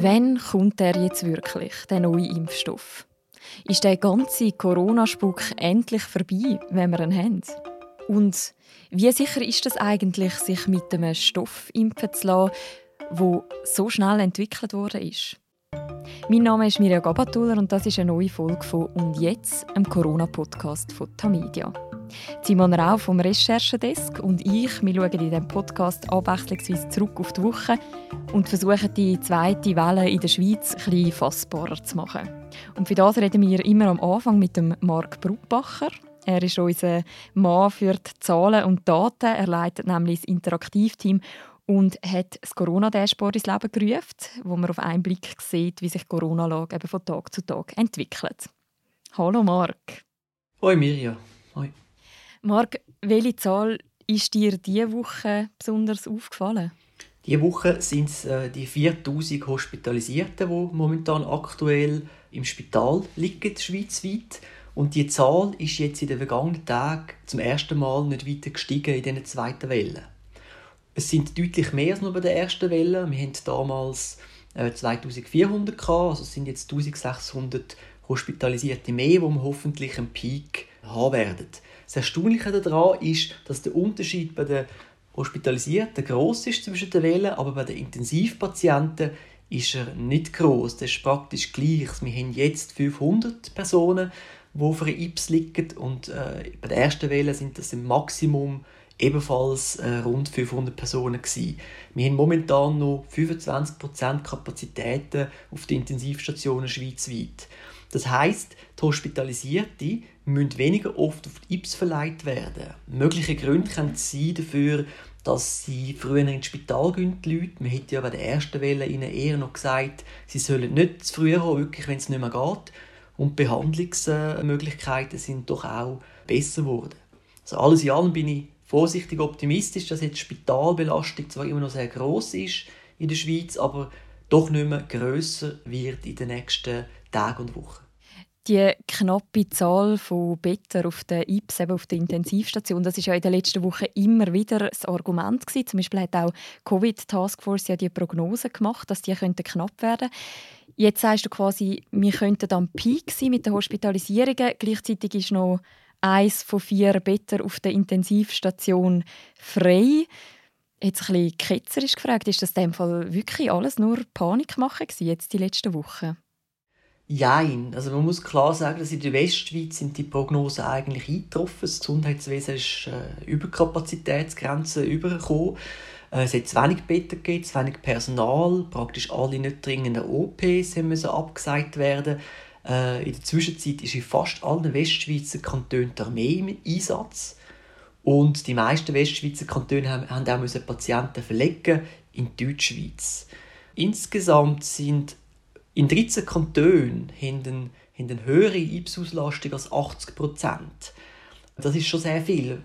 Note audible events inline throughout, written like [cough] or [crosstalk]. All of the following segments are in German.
Wann kommt der jetzt wirklich, der neue Impfstoff? Ist der ganze Corona-Spuk endlich vorbei, wenn wir ihn haben? Und wie sicher ist es eigentlich, sich mit einem Stoff impfen zu lassen, der so schnell entwickelt worden ist? Mein Name ist Mirja Gabatuller und das ist eine neue Folge von «Und jetzt?» einem Corona-Podcast von Tamedia. Simon Rau vom Recherchedesk und ich, wir schauen in diesem Podcast abwechslungsweise zurück auf die Woche und versuchen, die zweite Welle in der Schweiz bisschen fassbarer zu machen. Und für das reden wir immer am Anfang mit dem Marc Brutbacher. Er ist unser Mann für die Zahlen und Daten. Er leitet nämlich das Interaktivteam und hat das Corona-Dashboard ins Leben gerufen, wo man auf einen Blick sieht, wie sich die Corona-Lage von Tag zu Tag entwickelt. Hallo Marc. Hoi Mirja. Hoi. Marc, welche Zahl ist dir diese Woche besonders aufgefallen? Diese Woche sind es äh, die 4000 Hospitalisierten, die momentan aktuell im Spital liegen, schweizweit. Und die Zahl ist jetzt in den vergangenen Tagen zum ersten Mal nicht weiter gestiegen in dieser zweiten Welle. Es sind deutlich mehr als nur bei der ersten Welle. Wir hatten damals äh, 2400 gehabt, also es sind jetzt 1600 Hospitalisierte mehr, wo wir hoffentlich einen Peak haben werden. Das Erstaunliche daran ist, dass der Unterschied bei den Hospitalisierten groß ist zwischen den Wellen, aber bei den Intensivpatienten ist er nicht groß. Das ist praktisch gleich. Wir haben jetzt 500 Personen, die einer IPS liegen und äh, bei der ersten Welle sind das im Maximum ebenfalls äh, rund 500 Personen gewesen. Wir haben momentan noch 25% Kapazitäten auf den Intensivstationen schweizweit. Das heißt, die Hospitalisierten müssen weniger oft auf die IPS verleiht werden. Mögliche Gründe können sein dafür, dass sie früher ins Spital gehen, die Leute. Man hätte ja bei der ersten Welle ihnen eher noch gesagt, sie sollen nicht zu früh kommen, wirklich, wenn es nicht mehr geht. Und die Behandlungsmöglichkeiten sind doch auch besser geworden. Also alles in allem bin ich vorsichtig optimistisch, dass jetzt die Spitalbelastung zwar immer noch sehr groß ist in der Schweiz, aber doch nicht mehr grösser wird in den nächsten Tagen und Wochen. Die knappe Zahl von Betten auf der IPS, eben auf der Intensivstation, das ist ja in den letzten Wochen immer wieder das Argument gewesen. Zum Beispiel hat auch die Covid Taskforce ja die Prognose gemacht, dass die könnten knapp werden. Jetzt sagst du quasi, wir könnten am Peak sein mit den Hospitalisierungen. Gleichzeitig ist noch eins von vier Betten auf der Intensivstation frei. Jetzt ein bisschen ketzerisch gefragt, ist das in dem Fall wirklich alles nur Panikmachen gewesen, jetzt die letzten Wochen? Jein. Also man muss klar sagen, dass in der Westschweiz sind die Prognosen eigentlich eingetroffen. Das Gesundheitswesen ist äh, über Kapazitätsgrenzen übergekommen. Äh, es hat zu wenig Betten gegeben, zu wenig Personal. Praktisch alle nicht dringenden OPs müssen abgesagt werden. Äh, in der Zwischenzeit ist in fast allen Westschweizer Kantonen die Armee im Einsatz. Und die meisten Westschweizer Kantone haben, haben auch müssen Patienten verlegen in die Deutschschweiz. Insgesamt sind in 13 Kantonen haben eine höhere IPS-Auslastung als 80 Prozent. Das ist schon sehr viel,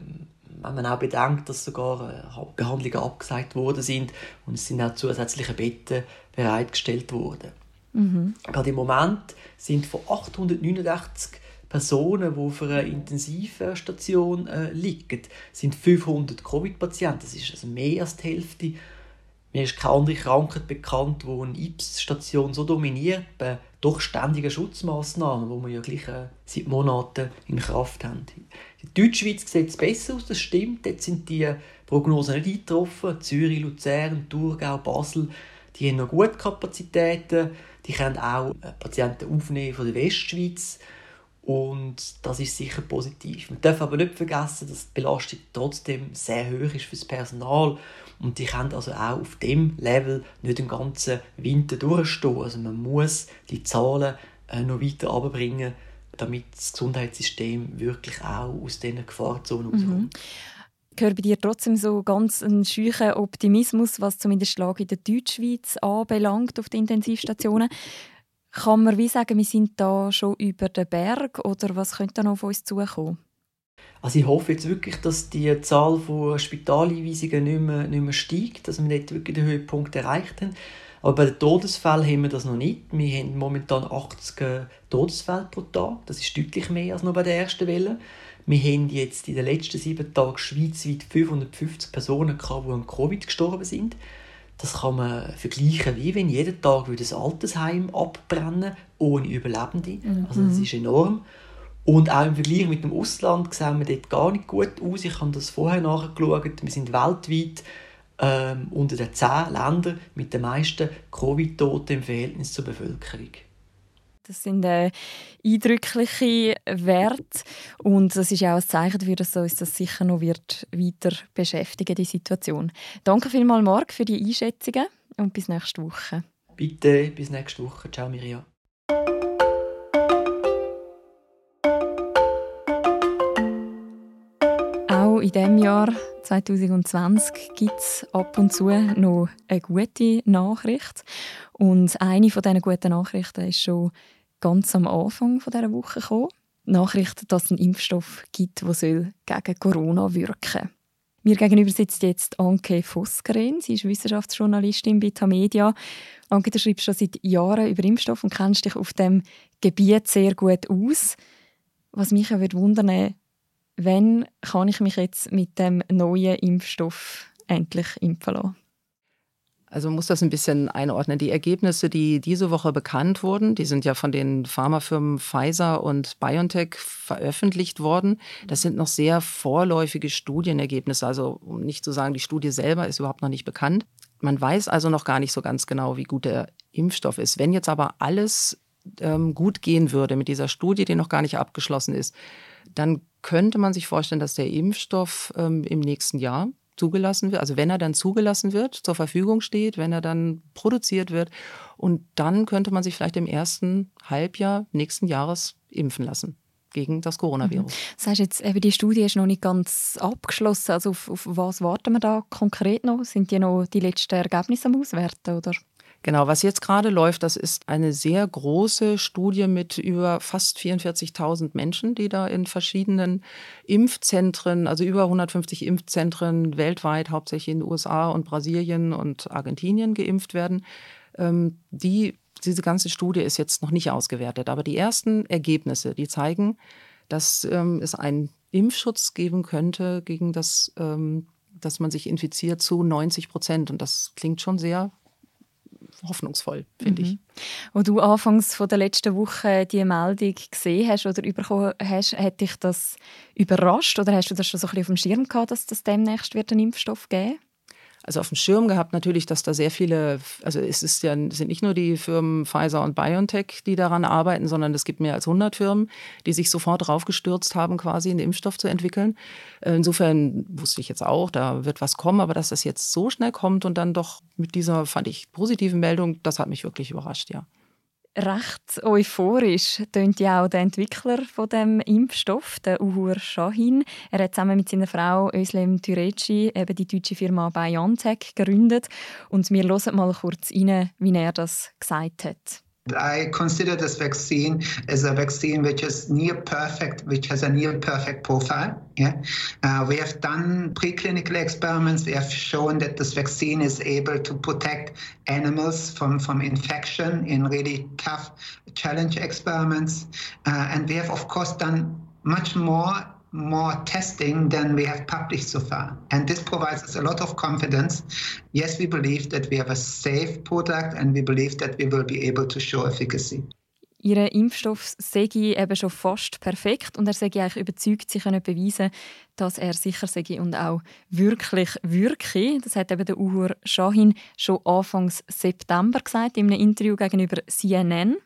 wenn man auch bedenkt, dass sogar äh, Behandlungen abgesagt worden sind und es sind auch zusätzliche Betten bereitgestellt worden. Mhm. Gerade im Moment sind von 889 Personen, die auf einer Intensivstation äh, liegen, sind 500 Covid-Patienten. Das ist also mehr als die Hälfte. Mir ist keine andere Krankheit bekannt, wo eine IPS-Station so dominiert, bei doch ständigen Schutzmaßnahmen, die wir ja gleich äh, seit Monaten in Kraft haben. In Deutschschweiz sieht es besser aus, das stimmt. Dort sind die Prognosen nicht eingetroffen. Zürich, Luzern, Thurgau, Basel, die haben noch gute Kapazitäten. Die können auch äh, Patienten aufnehmen von der Westschweiz. Und das ist sicher positiv. Man darf aber nicht vergessen, dass die Belastung trotzdem sehr hoch ist für das Personal. Und die können also auch auf dem Level nicht den ganzen Winter durchstehen. Also man muss die Zahlen äh, noch weiter abbringen, damit das Gesundheitssystem wirklich auch aus diesen Gefahrzonen mhm. rauskommt. Ich höre bei dir trotzdem so ganz einen scheuchen Optimismus, was zumindest Lage in der Deutschschweiz anbelangt auf den Intensivstationen. Kann man wie sagen, wir sind da schon über den Berg oder was könnte noch auf uns zukommen? Also ich hoffe jetzt wirklich, dass die Zahl von Spitaleinweisungen nicht mehr, nicht mehr steigt, dass wir dort wirklich den Höhepunkt erreicht haben. Aber bei den Todesfällen haben wir das noch nicht. Wir haben momentan 80 Todesfälle pro Tag. Das ist deutlich mehr als noch bei der ersten Welle. Wir haben jetzt in den letzten sieben Tagen schweizweit 550 Personen gehabt, die an Covid gestorben sind. Das kann man vergleichen, wie wenn jeden Tag ein Altersheim abbrennen ohne Überlebende. Mhm. Also das ist enorm. Und auch im Vergleich mit dem Ausland sehen wir dort gar nicht gut aus. Ich habe das vorher nachgeschaut. Wir sind weltweit ähm, unter den zehn Ländern mit den meisten Covid-Toten im Verhältnis zur Bevölkerung. Das sind äh, eindrückliche Werte und das ist auch ein Zeichen dafür, dass uns das sicher noch wird weiter beschäftigen die Situation. Danke vielmals, Marc, für die Einschätzungen und bis nächste Woche. Bitte, bis nächste Woche. Ciao, Mirja. In diesem Jahr 2020 gibt es ab und zu noch eine gute Nachricht. Und eine von diesen guten Nachrichten ist schon ganz am Anfang dieser Woche gekommen. Die Nachricht, dass es einen Impfstoff gibt, der gegen Corona wirken soll. Mir gegenüber sitzt jetzt Anke Voskeren. Sie ist Wissenschaftsjournalistin bei Tamedia. Anke, du schreibst schon seit Jahren über Impfstoff und kennst dich auf dem Gebiet sehr gut aus. Was mich ja wundern wann kann ich mich jetzt mit dem neuen Impfstoff endlich impfen lassen? Also man muss das ein bisschen einordnen. Die Ergebnisse, die diese Woche bekannt wurden, die sind ja von den Pharmafirmen Pfizer und BioNTech veröffentlicht worden. Das sind noch sehr vorläufige Studienergebnisse. Also um nicht zu sagen, die Studie selber ist überhaupt noch nicht bekannt. Man weiß also noch gar nicht so ganz genau, wie gut der Impfstoff ist. Wenn jetzt aber alles ähm, gut gehen würde mit dieser Studie, die noch gar nicht abgeschlossen ist, dann könnte man sich vorstellen, dass der Impfstoff ähm, im nächsten Jahr zugelassen wird, also wenn er dann zugelassen wird, zur Verfügung steht, wenn er dann produziert wird. Und dann könnte man sich vielleicht im ersten Halbjahr nächsten Jahres impfen lassen gegen das Coronavirus. Mhm. Das heißt jetzt, eben die Studie ist noch nicht ganz abgeschlossen. Also auf, auf was warten wir da konkret noch? Sind die noch die letzten Ergebnisse am Auswerten? Oder? Genau, was jetzt gerade läuft, das ist eine sehr große Studie mit über fast 44.000 Menschen, die da in verschiedenen Impfzentren, also über 150 Impfzentren weltweit, hauptsächlich in den USA und Brasilien und Argentinien geimpft werden. Ähm, die, diese ganze Studie ist jetzt noch nicht ausgewertet, aber die ersten Ergebnisse, die zeigen, dass ähm, es einen Impfschutz geben könnte gegen das, ähm, dass man sich infiziert zu 90 Prozent. Und das klingt schon sehr hoffnungsvoll, finde mhm. ich. Wo du anfangs von der letzten Woche die Meldung gesehen hast oder bekommen hast, hat dich das überrascht oder hast du das schon so ein bisschen auf dem Schirm gehabt, dass das demnächst wird einen Impfstoff geben wird? Also auf dem Schirm gehabt natürlich, dass da sehr viele, also es ist ja, sind nicht nur die Firmen Pfizer und BioNTech, die daran arbeiten, sondern es gibt mehr als 100 Firmen, die sich sofort draufgestürzt haben, quasi einen Impfstoff zu entwickeln. Insofern wusste ich jetzt auch, da wird was kommen, aber dass das jetzt so schnell kommt und dann doch mit dieser, fand ich, positiven Meldung, das hat mich wirklich überrascht, ja recht euphorisch tönt ja auch der Entwickler von dem Impfstoff, der Uhur Shahin. Er hat zusammen mit seiner Frau Özlem Türeci eben die deutsche Firma BioNTech gegründet und wir hören mal kurz rein, wie er das gesagt hat. I consider this vaccine as a vaccine which is near perfect, which has a near perfect profile. Yeah, uh, we have done preclinical experiments. We have shown that this vaccine is able to protect animals from from infection in really tough challenge experiments, uh, and we have of course done much more more testing than we have published so far. And this provides us a lot of confidence. Yes, we believe that we have a safe product and we believe that we will be able to show efficacy. Ihr Impfstoff sei eben schon fast perfekt und er sei eigentlich überzeugt, sie können beweisen, dass er sicher sei und auch wirklich wirke. Das hat eben der Uhur Shahin schon Anfangs September gesagt in einem Interview gegenüber CNN.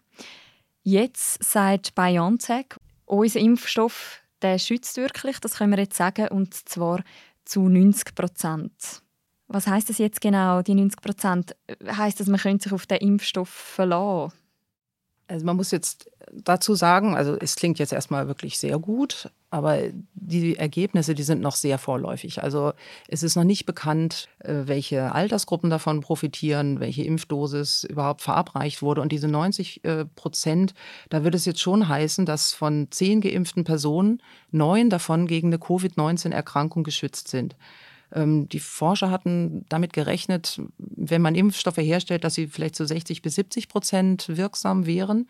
Jetzt sagt BioNTech, unser Impfstoff der schützt wirklich, das können wir jetzt sagen, und zwar zu 90 Prozent. Was heißt das jetzt genau, die 90 Prozent? Heißt das, man könnte sich auf den Impfstoff verlassen? Also man muss jetzt dazu sagen, also es klingt jetzt erstmal wirklich sehr gut, aber die Ergebnisse, die sind noch sehr vorläufig. Also es ist noch nicht bekannt, äh, welche Altersgruppen davon profitieren, welche Impfdosis überhaupt verabreicht wurde. Und diese 90 äh, Prozent, da wird es jetzt schon heißen, dass von zehn geimpften Personen neun davon gegen eine Covid-19-Erkrankung geschützt sind. Ähm, die Forscher hatten damit gerechnet, wenn man Impfstoffe herstellt, dass sie vielleicht zu 60 bis 70 Prozent wirksam wären.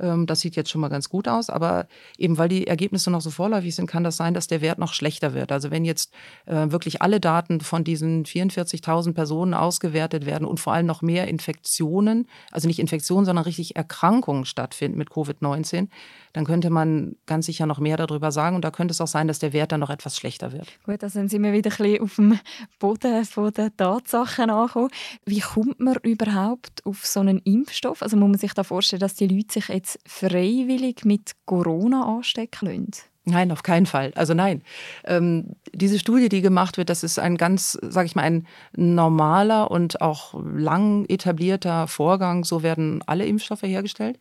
Ähm, das sieht jetzt schon mal ganz gut aus, aber eben weil die Ergebnisse noch so vorläufig sind, kann das sein, dass der Wert noch schlechter wird. Also wenn jetzt äh, wirklich alle Daten von diesen 44.000 Personen ausgewertet werden und vor allem noch mehr Infektionen, also nicht Infektionen, sondern richtig Erkrankungen stattfinden mit Covid-19, dann könnte man ganz sicher noch mehr darüber sagen und da könnte es auch sein, dass der Wert dann noch etwas schlechter wird. Gut, also sind wir wieder ein bisschen auf dem Boden der Tatsachen angekommen. Wie kommt man überhaupt auf so einen Impfstoff? Also muss man sich da vorstellen, dass die Leute sich jetzt freiwillig mit Corona anstecken lassen? Nein, auf keinen Fall. Also nein. Ähm, diese Studie, die gemacht wird, das ist ein ganz, sage ich mal, ein normaler und auch lang etablierter Vorgang. So werden alle Impfstoffe hergestellt.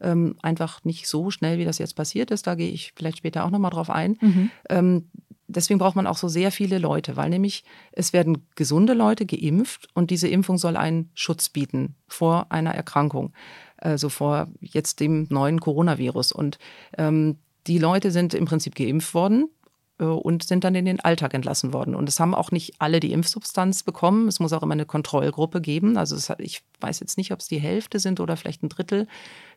Ähm, einfach nicht so schnell, wie das jetzt passiert ist. Da gehe ich vielleicht später auch nochmal drauf ein. Mhm. Ähm, deswegen braucht man auch so sehr viele Leute, weil nämlich es werden gesunde Leute geimpft und diese Impfung soll einen Schutz bieten vor einer Erkrankung, also vor jetzt dem neuen Coronavirus. Und ähm, die Leute sind im Prinzip geimpft worden äh, und sind dann in den Alltag entlassen worden. Und es haben auch nicht alle die Impfsubstanz bekommen. Es muss auch immer eine Kontrollgruppe geben. Also hat, ich weiß jetzt nicht, ob es die Hälfte sind oder vielleicht ein Drittel,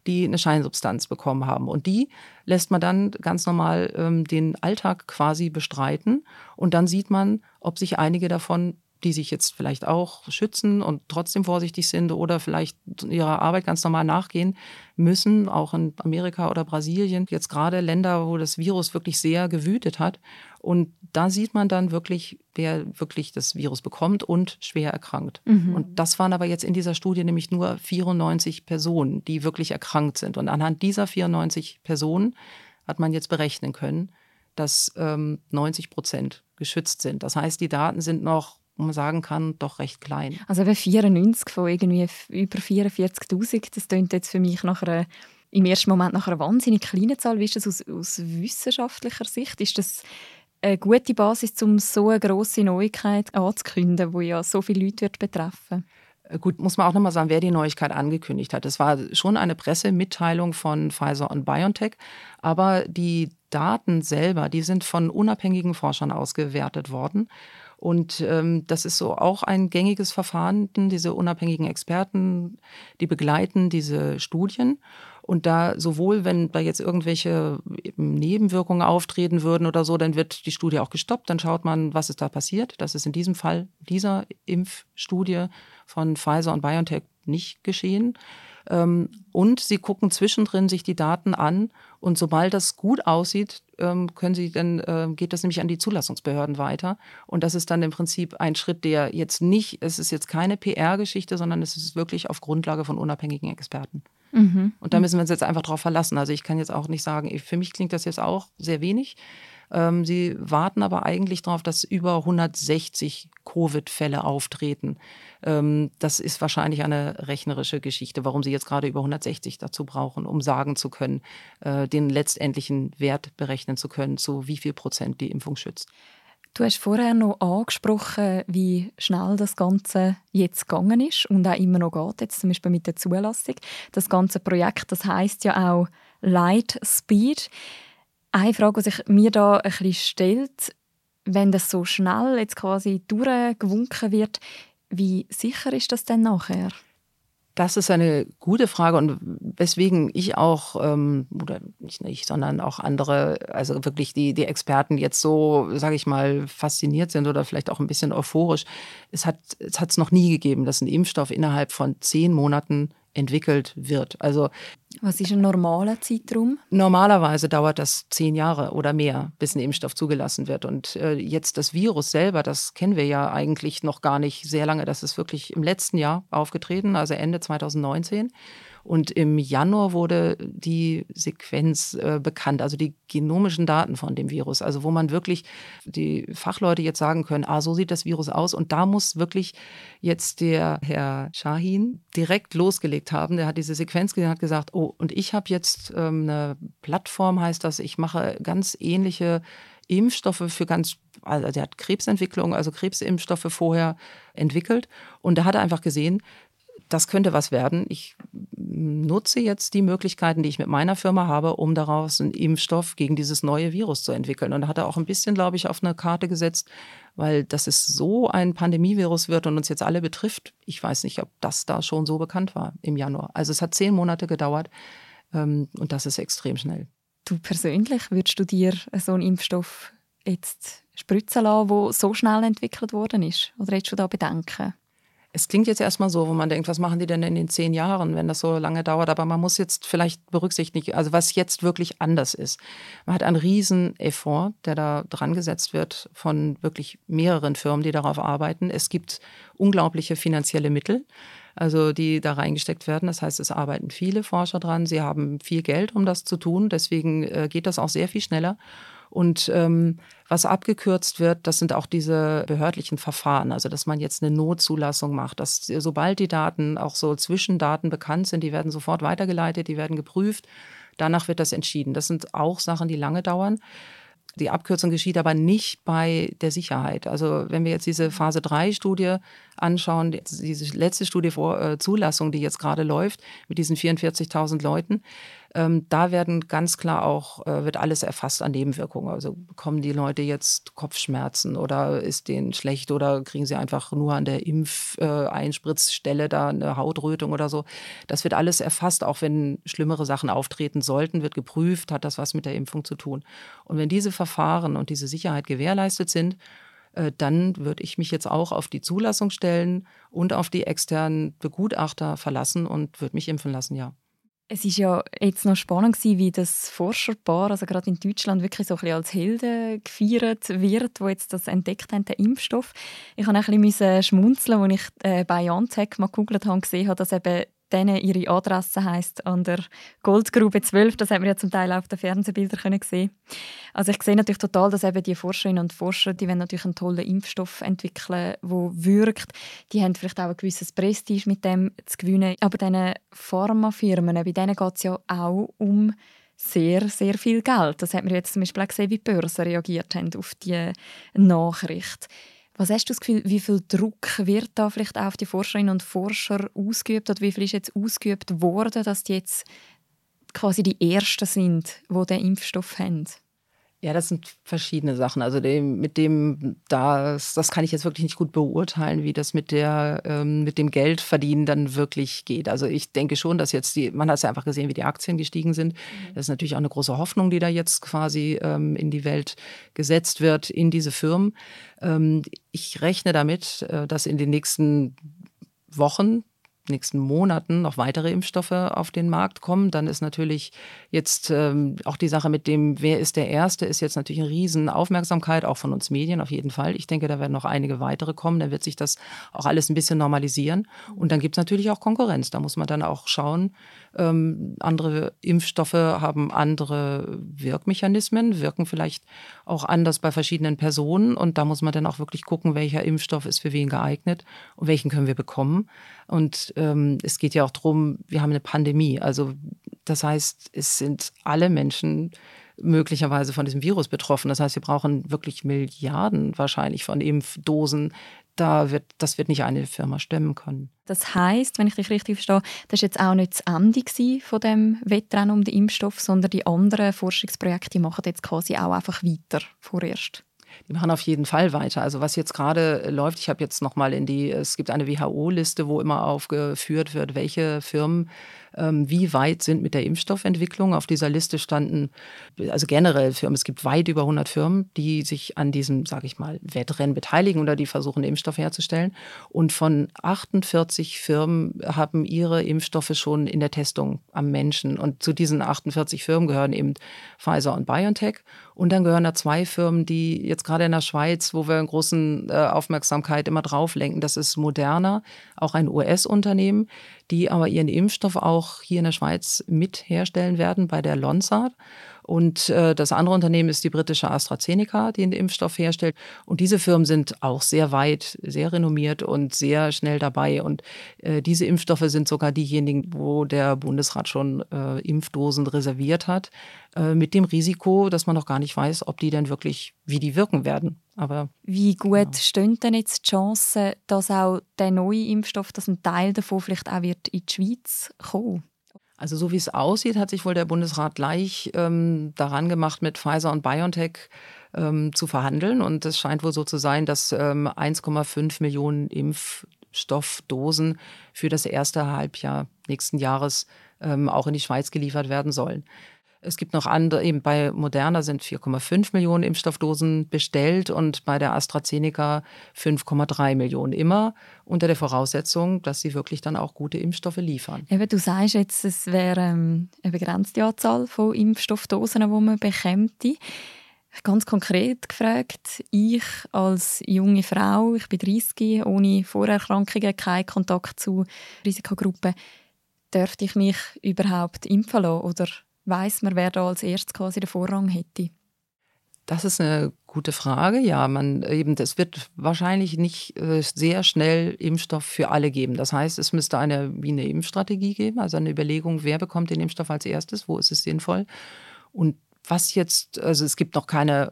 die eine Scheinsubstanz bekommen haben. Und die lässt man dann ganz normal ähm, den Alltag quasi bestreiten. Und dann sieht man, ob sich einige davon die sich jetzt vielleicht auch schützen und trotzdem vorsichtig sind oder vielleicht ihrer Arbeit ganz normal nachgehen müssen, auch in Amerika oder Brasilien, jetzt gerade Länder, wo das Virus wirklich sehr gewütet hat. Und da sieht man dann wirklich, wer wirklich das Virus bekommt und schwer erkrankt. Mhm. Und das waren aber jetzt in dieser Studie nämlich nur 94 Personen, die wirklich erkrankt sind. Und anhand dieser 94 Personen hat man jetzt berechnen können, dass ähm, 90 Prozent geschützt sind. Das heißt, die Daten sind noch wo man sagen kann, doch recht klein. Also eben 94 von irgendwie über 44'000, das klingt jetzt für mich nach einer, im ersten Moment nach einer wahnsinnig kleinen Zahl. Wie ist das aus, aus wissenschaftlicher Sicht? Ist das eine gute Basis, um so eine grosse Neuigkeit anzukündigen, die ja so viele Leute wird betreffen äh, Gut, muss man auch nochmal sagen, wer die Neuigkeit angekündigt hat. Es war schon eine Pressemitteilung von Pfizer und BioNTech, aber die Daten selber, die sind von unabhängigen Forschern ausgewertet worden. Und ähm, das ist so auch ein gängiges Verfahren, diese unabhängigen Experten, die begleiten diese Studien. Und da sowohl, wenn da jetzt irgendwelche Nebenwirkungen auftreten würden oder so, dann wird die Studie auch gestoppt. Dann schaut man, was ist da passiert. Das ist in diesem Fall dieser Impfstudie von Pfizer und BioNTech nicht geschehen. Ähm, und sie gucken zwischendrin sich die Daten an und sobald das gut aussieht, ähm, können sie dann ähm, geht das nämlich an die Zulassungsbehörden weiter und das ist dann im Prinzip ein Schritt, der jetzt nicht, es ist jetzt keine PR-Geschichte, sondern es ist wirklich auf Grundlage von unabhängigen Experten. Mhm. Und da müssen wir uns jetzt einfach drauf verlassen. Also ich kann jetzt auch nicht sagen, für mich klingt das jetzt auch sehr wenig. Sie warten aber eigentlich darauf, dass über 160 Covid-Fälle auftreten. Ähm, das ist wahrscheinlich eine rechnerische Geschichte, warum sie jetzt gerade über 160 dazu brauchen, um sagen zu können, äh, den letztendlichen Wert berechnen zu können, zu wie viel Prozent die Impfung schützt. Du hast vorher noch angesprochen, wie schnell das Ganze jetzt gegangen ist und auch immer noch geht, jetzt zum Beispiel mit der Zulassung. Das ganze Projekt, das heißt ja auch Light Speed. Eine Frage, die sich mir da ein bisschen stellt, wenn das so schnell jetzt quasi durchgewunken wird, wie sicher ist das denn nachher? Das ist eine gute Frage und weswegen ich auch, ähm, oder nicht ich, sondern auch andere, also wirklich die, die Experten jetzt so, sage ich mal, fasziniert sind oder vielleicht auch ein bisschen euphorisch. Es hat es noch nie gegeben, dass ein Impfstoff innerhalb von zehn Monaten entwickelt wird. Also was ist ein normaler Zeitraum? Normalerweise dauert das zehn Jahre oder mehr, bis ein Impfstoff zugelassen wird. Und äh, jetzt das Virus selber, das kennen wir ja eigentlich noch gar nicht sehr lange. Das ist wirklich im letzten Jahr aufgetreten, also Ende 2019. Und im Januar wurde die Sequenz äh, bekannt, also die genomischen Daten von dem Virus. Also wo man wirklich die Fachleute jetzt sagen können, ah, so sieht das Virus aus. Und da muss wirklich jetzt der Herr Shahin direkt losgelegt haben. Der hat diese Sequenz gesehen hat gesagt, oh, und ich habe jetzt ähm, eine Plattform, heißt das, ich mache ganz ähnliche Impfstoffe für ganz, also der hat Krebsentwicklung, also Krebsimpfstoffe vorher entwickelt. Und da hat er einfach gesehen, das könnte was werden. Ich nutze jetzt die Möglichkeiten, die ich mit meiner Firma habe, um daraus einen Impfstoff gegen dieses neue Virus zu entwickeln. Und da hat er auch ein bisschen, glaube ich, auf eine Karte gesetzt, weil dass es so ein Pandemievirus wird und uns jetzt alle betrifft. Ich weiß nicht, ob das da schon so bekannt war im Januar. Also es hat zehn Monate gedauert, Ähm, und das ist extrem schnell. Du persönlich, würdest du dir so einen Impfstoff jetzt spritzen lassen, der so schnell entwickelt worden ist? Oder hättest du da Bedenken? Es klingt jetzt erstmal so, wo man denkt, was machen die denn in den zehn Jahren, wenn das so lange dauert? Aber man muss jetzt vielleicht berücksichtigen, also was jetzt wirklich anders ist. Man hat einen riesen Effort, der da dran gesetzt wird von wirklich mehreren Firmen, die darauf arbeiten. Es gibt unglaubliche finanzielle Mittel, also die da reingesteckt werden. Das heißt, es arbeiten viele Forscher dran. Sie haben viel Geld, um das zu tun. Deswegen äh, geht das auch sehr viel schneller. Und ähm, was abgekürzt wird, das sind auch diese behördlichen Verfahren, also dass man jetzt eine Notzulassung macht, dass sobald die Daten, auch so Zwischendaten bekannt sind, die werden sofort weitergeleitet, die werden geprüft, danach wird das entschieden. Das sind auch Sachen, die lange dauern. Die Abkürzung geschieht aber nicht bei der Sicherheit. Also wenn wir jetzt diese Phase 3 Studie anschauen, diese letzte Studie vor äh, Zulassung, die jetzt gerade läuft, mit diesen 44.000 Leuten, ähm, da werden ganz klar auch, äh, wird alles erfasst an Nebenwirkungen. Also bekommen die Leute jetzt Kopfschmerzen oder ist denen schlecht oder kriegen sie einfach nur an der Impfeinspritzstelle äh, da eine Hautrötung oder so. Das wird alles erfasst, auch wenn schlimmere Sachen auftreten sollten, wird geprüft, hat das was mit der Impfung zu tun. Und wenn diese Verfahren und diese Sicherheit gewährleistet sind, äh, dann würde ich mich jetzt auch auf die Zulassung stellen und auf die externen Begutachter verlassen und würde mich impfen lassen, ja. Es ist ja jetzt noch spannend gewesen, wie das Forscherpaar, also gerade in Deutschland, wirklich so ein bisschen als Helden gefeiert wird, wo jetzt das entdeckt haben, den Impfstoff. Ich habe ein bisschen schmunzeln, als ich äh, bei BioNTech mal gegoogelt habe und gesehen habe, dass eben denen ihre Adresse heißt an der Goldgrube 12. Das haben wir ja zum Teil auch auf den Fernsehbildern können sehen. Also ich sehe natürlich total, dass eben die Forscherinnen und Forscher, die wollen natürlich einen tollen Impfstoff entwickeln, der wirkt. Die haben vielleicht auch ein gewisses Prestige mit dem zu gewinnen. Aber diesen Pharmafirmen, bei denen geht es ja auch um sehr, sehr viel Geld. Das hat man jetzt zum Beispiel auch gesehen, wie die Börsen reagiert haben auf diese Nachricht. Was hast du das Gefühl, wie viel Druck wird da vielleicht auf die Forscherinnen und Forscher ausgeübt oder wie viel ist jetzt ausgeübt worden, dass die jetzt quasi die Ersten sind, die den Impfstoff haben? Ja, das sind verschiedene Sachen. Also dem, mit dem, das, das kann ich jetzt wirklich nicht gut beurteilen, wie das mit der, ähm, mit dem Geldverdienen dann wirklich geht. Also ich denke schon, dass jetzt die, man hat es ja einfach gesehen, wie die Aktien gestiegen sind. Mhm. Das ist natürlich auch eine große Hoffnung, die da jetzt quasi ähm, in die Welt gesetzt wird, in diese Firmen. Ähm, ich rechne damit, äh, dass in den nächsten Wochen nächsten Monaten noch weitere Impfstoffe auf den Markt kommen. Dann ist natürlich jetzt ähm, auch die Sache mit dem, wer ist der Erste, ist jetzt natürlich eine riesen Aufmerksamkeit, auch von uns Medien auf jeden Fall. Ich denke, da werden noch einige weitere kommen. Dann wird sich das auch alles ein bisschen normalisieren. Und dann gibt es natürlich auch Konkurrenz. Da muss man dann auch schauen. Ähm, andere Impfstoffe haben andere Wirkmechanismen, wirken vielleicht auch anders bei verschiedenen Personen. Und da muss man dann auch wirklich gucken, welcher Impfstoff ist für wen geeignet und welchen können wir bekommen. Und ähm, es geht ja auch darum, wir haben eine Pandemie. Also das heißt, es sind alle Menschen möglicherweise von diesem Virus betroffen. Das heißt, wir brauchen wirklich Milliarden wahrscheinlich von Impfdosen. Da wird, das wird nicht eine Firma stemmen können. Das heißt, wenn ich dich richtig verstehe, das war jetzt auch nicht das Ende von dem Wettrennen um den Impfstoff, sondern die anderen Forschungsprojekte machen jetzt quasi auch einfach weiter vorerst die machen auf jeden Fall weiter. Also was jetzt gerade läuft, ich habe jetzt noch mal in die, es gibt eine WHO-Liste, wo immer aufgeführt wird, welche Firmen wie weit sind mit der Impfstoffentwicklung. Auf dieser Liste standen also generell Firmen. Es gibt weit über 100 Firmen, die sich an diesem, sage ich mal, Wettrennen beteiligen oder die versuchen, Impfstoff herzustellen. Und von 48 Firmen haben ihre Impfstoffe schon in der Testung am Menschen. Und zu diesen 48 Firmen gehören eben Pfizer und BioNTech. Und dann gehören da zwei Firmen, die jetzt gerade in der Schweiz, wo wir eine große äh, Aufmerksamkeit immer drauf lenken, das ist Moderna, auch ein US-Unternehmen, die aber ihren Impfstoff auch hier in der Schweiz mit herstellen werden bei der Lonza. Und äh, das andere Unternehmen ist die britische AstraZeneca, die den Impfstoff herstellt. Und diese Firmen sind auch sehr weit, sehr renommiert und sehr schnell dabei. Und äh, diese Impfstoffe sind sogar diejenigen, wo der Bundesrat schon äh, Impfdosen reserviert hat, äh, mit dem Risiko, dass man noch gar nicht weiß, ob die denn wirklich, wie die wirken werden. Aber, wie gut ja. stehen denn jetzt die Chancen, dass auch der neue Impfstoff, dass ein Teil davon vielleicht auch wird in die Schweiz kommen? Also so wie es aussieht, hat sich wohl der Bundesrat gleich ähm, daran gemacht, mit Pfizer und BioNTech ähm, zu verhandeln. Und es scheint wohl so zu sein, dass ähm, 1,5 Millionen Impfstoffdosen für das erste Halbjahr nächsten Jahres ähm, auch in die Schweiz geliefert werden sollen. Es gibt noch andere, eben bei Moderna sind 4,5 Millionen Impfstoffdosen bestellt und bei der AstraZeneca 5,3 Millionen. Immer unter der Voraussetzung, dass sie wirklich dann auch gute Impfstoffe liefern. Eben, du sagst jetzt, es wäre ähm, eine begrenzte Anzahl von Impfstoffdosen, die man bekäme. Ganz konkret gefragt, ich als junge Frau, ich bin 30, ohne Vorerkrankungen, keinen Kontakt zu Risikogruppen, dürfte ich mich überhaupt impfen lassen? Oder weiß man, wer da als erstes quasi den Vorrang hätte? Das ist eine gute Frage. Ja, man eben, es wird wahrscheinlich nicht äh, sehr schnell Impfstoff für alle geben. Das heißt, es müsste eine wie eine Impfstrategie geben, also eine Überlegung, wer bekommt den Impfstoff als erstes, wo ist es sinnvoll und was jetzt, also es gibt noch keine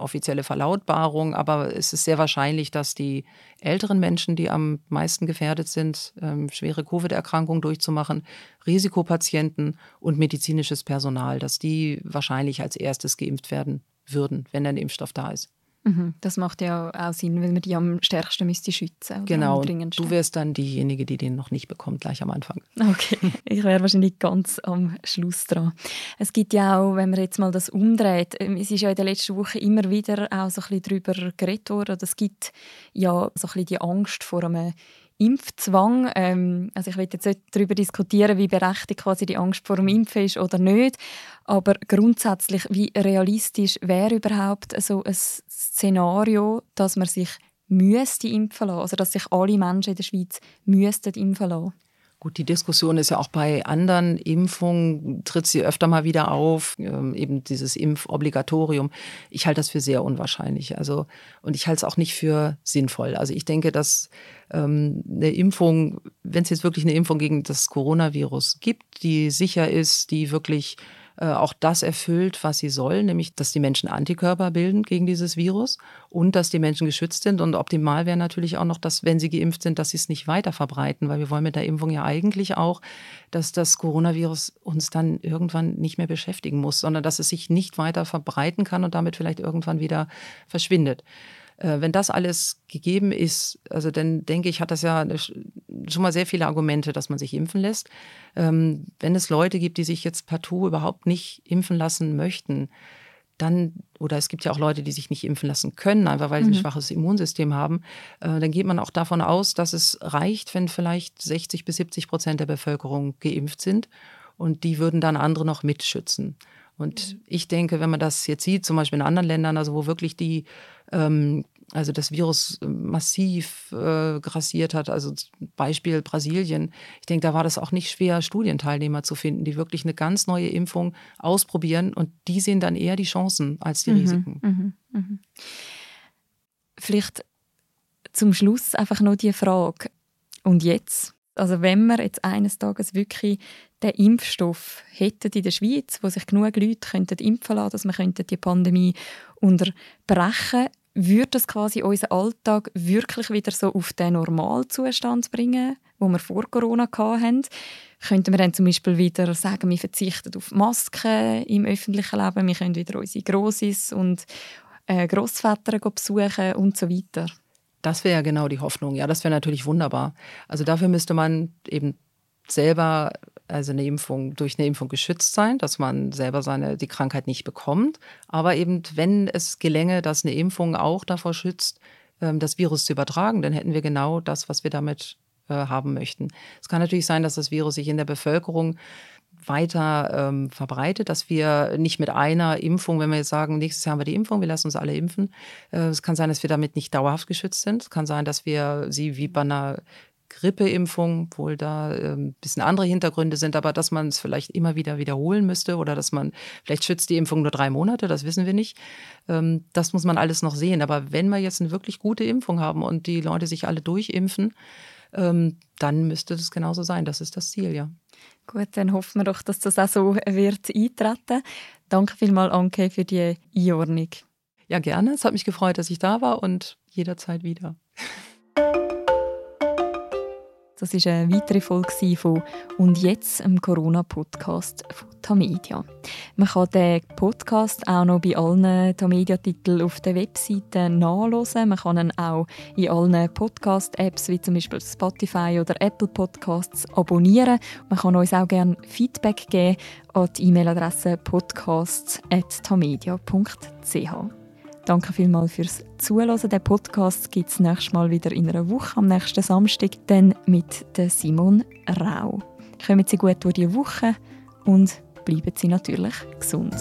offizielle Verlautbarung, aber es ist sehr wahrscheinlich, dass die älteren Menschen, die am meisten gefährdet sind, ähm, schwere Covid-Erkrankungen durchzumachen, Risikopatienten und medizinisches Personal, dass die wahrscheinlich als erstes geimpft werden würden, wenn ein Impfstoff da ist. Mhm. Das macht ja auch Sinn, weil man die am stärksten müsste schützen. Genau, du wärst dann diejenige, die den noch nicht bekommt, gleich am Anfang. Okay, [laughs] ich wäre wahrscheinlich ganz am Schluss dran. Es gibt ja auch, wenn man jetzt mal das umdreht, ähm, es ist ja in den letzten Wochen immer wieder auch so ein bisschen darüber geredet worden, es gibt ja so ein bisschen die Angst vor einem Impfzwang. Ähm, also ich will jetzt nicht darüber diskutieren, wie berechtigt quasi die Angst vor dem Impfen ist oder nicht. Aber grundsätzlich, wie realistisch wäre überhaupt so ein Szenario, dass man sich müsste impfen lassen, also dass sich alle Menschen in der Schweiz müssten impfen lassen? Gut, die Diskussion ist ja auch bei anderen Impfungen, tritt sie öfter mal wieder auf, ähm, eben dieses Impfobligatorium. Ich halte das für sehr unwahrscheinlich. Also, und ich halte es auch nicht für sinnvoll. Also ich denke, dass ähm, eine Impfung, wenn es jetzt wirklich eine Impfung gegen das Coronavirus gibt, die sicher ist, die wirklich auch das erfüllt, was sie soll, nämlich dass die Menschen Antikörper bilden gegen dieses Virus und dass die Menschen geschützt sind. Und optimal wäre natürlich auch noch, dass, wenn sie geimpft sind, dass sie es nicht weiter verbreiten, weil wir wollen mit der Impfung ja eigentlich auch, dass das Coronavirus uns dann irgendwann nicht mehr beschäftigen muss, sondern dass es sich nicht weiter verbreiten kann und damit vielleicht irgendwann wieder verschwindet. Äh, wenn das alles gegeben ist, also dann denke ich, hat das ja schon mal sehr viele Argumente, dass man sich impfen lässt. Ähm, wenn es Leute gibt, die sich jetzt partout überhaupt nicht impfen lassen möchten, dann, oder es gibt ja auch Leute, die sich nicht impfen lassen können, einfach weil sie ein mhm. schwaches Immunsystem haben, äh, dann geht man auch davon aus, dass es reicht, wenn vielleicht 60 bis 70 Prozent der Bevölkerung geimpft sind und die würden dann andere noch mitschützen. Und mhm. ich denke, wenn man das jetzt sieht, zum Beispiel in anderen Ländern, also wo wirklich die ähm, also das Virus äh, massiv äh, grassiert hat, also Beispiel Brasilien. Ich denke, da war das auch nicht schwer, Studienteilnehmer zu finden, die wirklich eine ganz neue Impfung ausprobieren und die sehen dann eher die Chancen als die mhm, Risiken. Mhm, mhm. Vielleicht zum Schluss einfach noch die Frage. Und jetzt? Also wenn wir jetzt eines Tages wirklich den Impfstoff hätten in der Schweiz, wo sich genug Leute könnten impfen lassen, dass wir die Pandemie unterbrechen würde das quasi unseren Alltag wirklich wieder so auf den Normalzustand bringen, wo wir vor Corona hatten? Könnten wir dann zum Beispiel wieder sagen, wir verzichten auf Masken im öffentlichen Leben, wir können wieder unsere Grossis und äh, Großväter besuchen und so weiter? Das wäre ja genau die Hoffnung. Ja, das wäre natürlich wunderbar. Also dafür müsste man eben selber also eine Impfung durch eine Impfung geschützt sein, dass man selber seine die Krankheit nicht bekommt. Aber eben, wenn es gelänge, dass eine Impfung auch davor schützt, ähm, das Virus zu übertragen, dann hätten wir genau das, was wir damit äh, haben möchten. Es kann natürlich sein, dass das Virus sich in der Bevölkerung weiter ähm, verbreitet, dass wir nicht mit einer Impfung, wenn wir jetzt sagen, nächstes Jahr haben wir die Impfung, wir lassen uns alle impfen. Äh, es kann sein, dass wir damit nicht dauerhaft geschützt sind. Es kann sein, dass wir sie wie bei einer Grippeimpfung, obwohl da ein ähm, bisschen andere Hintergründe sind, aber dass man es vielleicht immer wieder wiederholen müsste oder dass man, vielleicht schützt die Impfung nur drei Monate, das wissen wir nicht. Ähm, das muss man alles noch sehen. Aber wenn wir jetzt eine wirklich gute Impfung haben und die Leute sich alle durchimpfen, ähm, dann müsste das genauso sein. Das ist das Ziel, ja. Gut, dann hoffen wir doch, dass das auch so wird eintreten. Danke vielmals, Anke, für die Einordnung. Ja, gerne. Es hat mich gefreut, dass ich da war und jederzeit wieder. Das ist eine weitere Folge von «Und jetzt» im Corona-Podcast von Tamedia. Man kann den Podcast auch noch bei allen Tamedia-Titeln auf der Webseite nachlesen. Man kann ihn auch in allen Podcast-Apps wie zum Beispiel Spotify oder Apple Podcasts abonnieren. Man kann uns auch gerne Feedback geben an die E-Mail-Adresse podcasts.tamedia.ch. Danke vielmals fürs Zuhören. Den Podcast gibt es nächstes Mal wieder in einer Woche, am nächsten Samstag, dann mit Simon Rau. Kommen Sie gut durch die Woche und bleiben Sie natürlich gesund.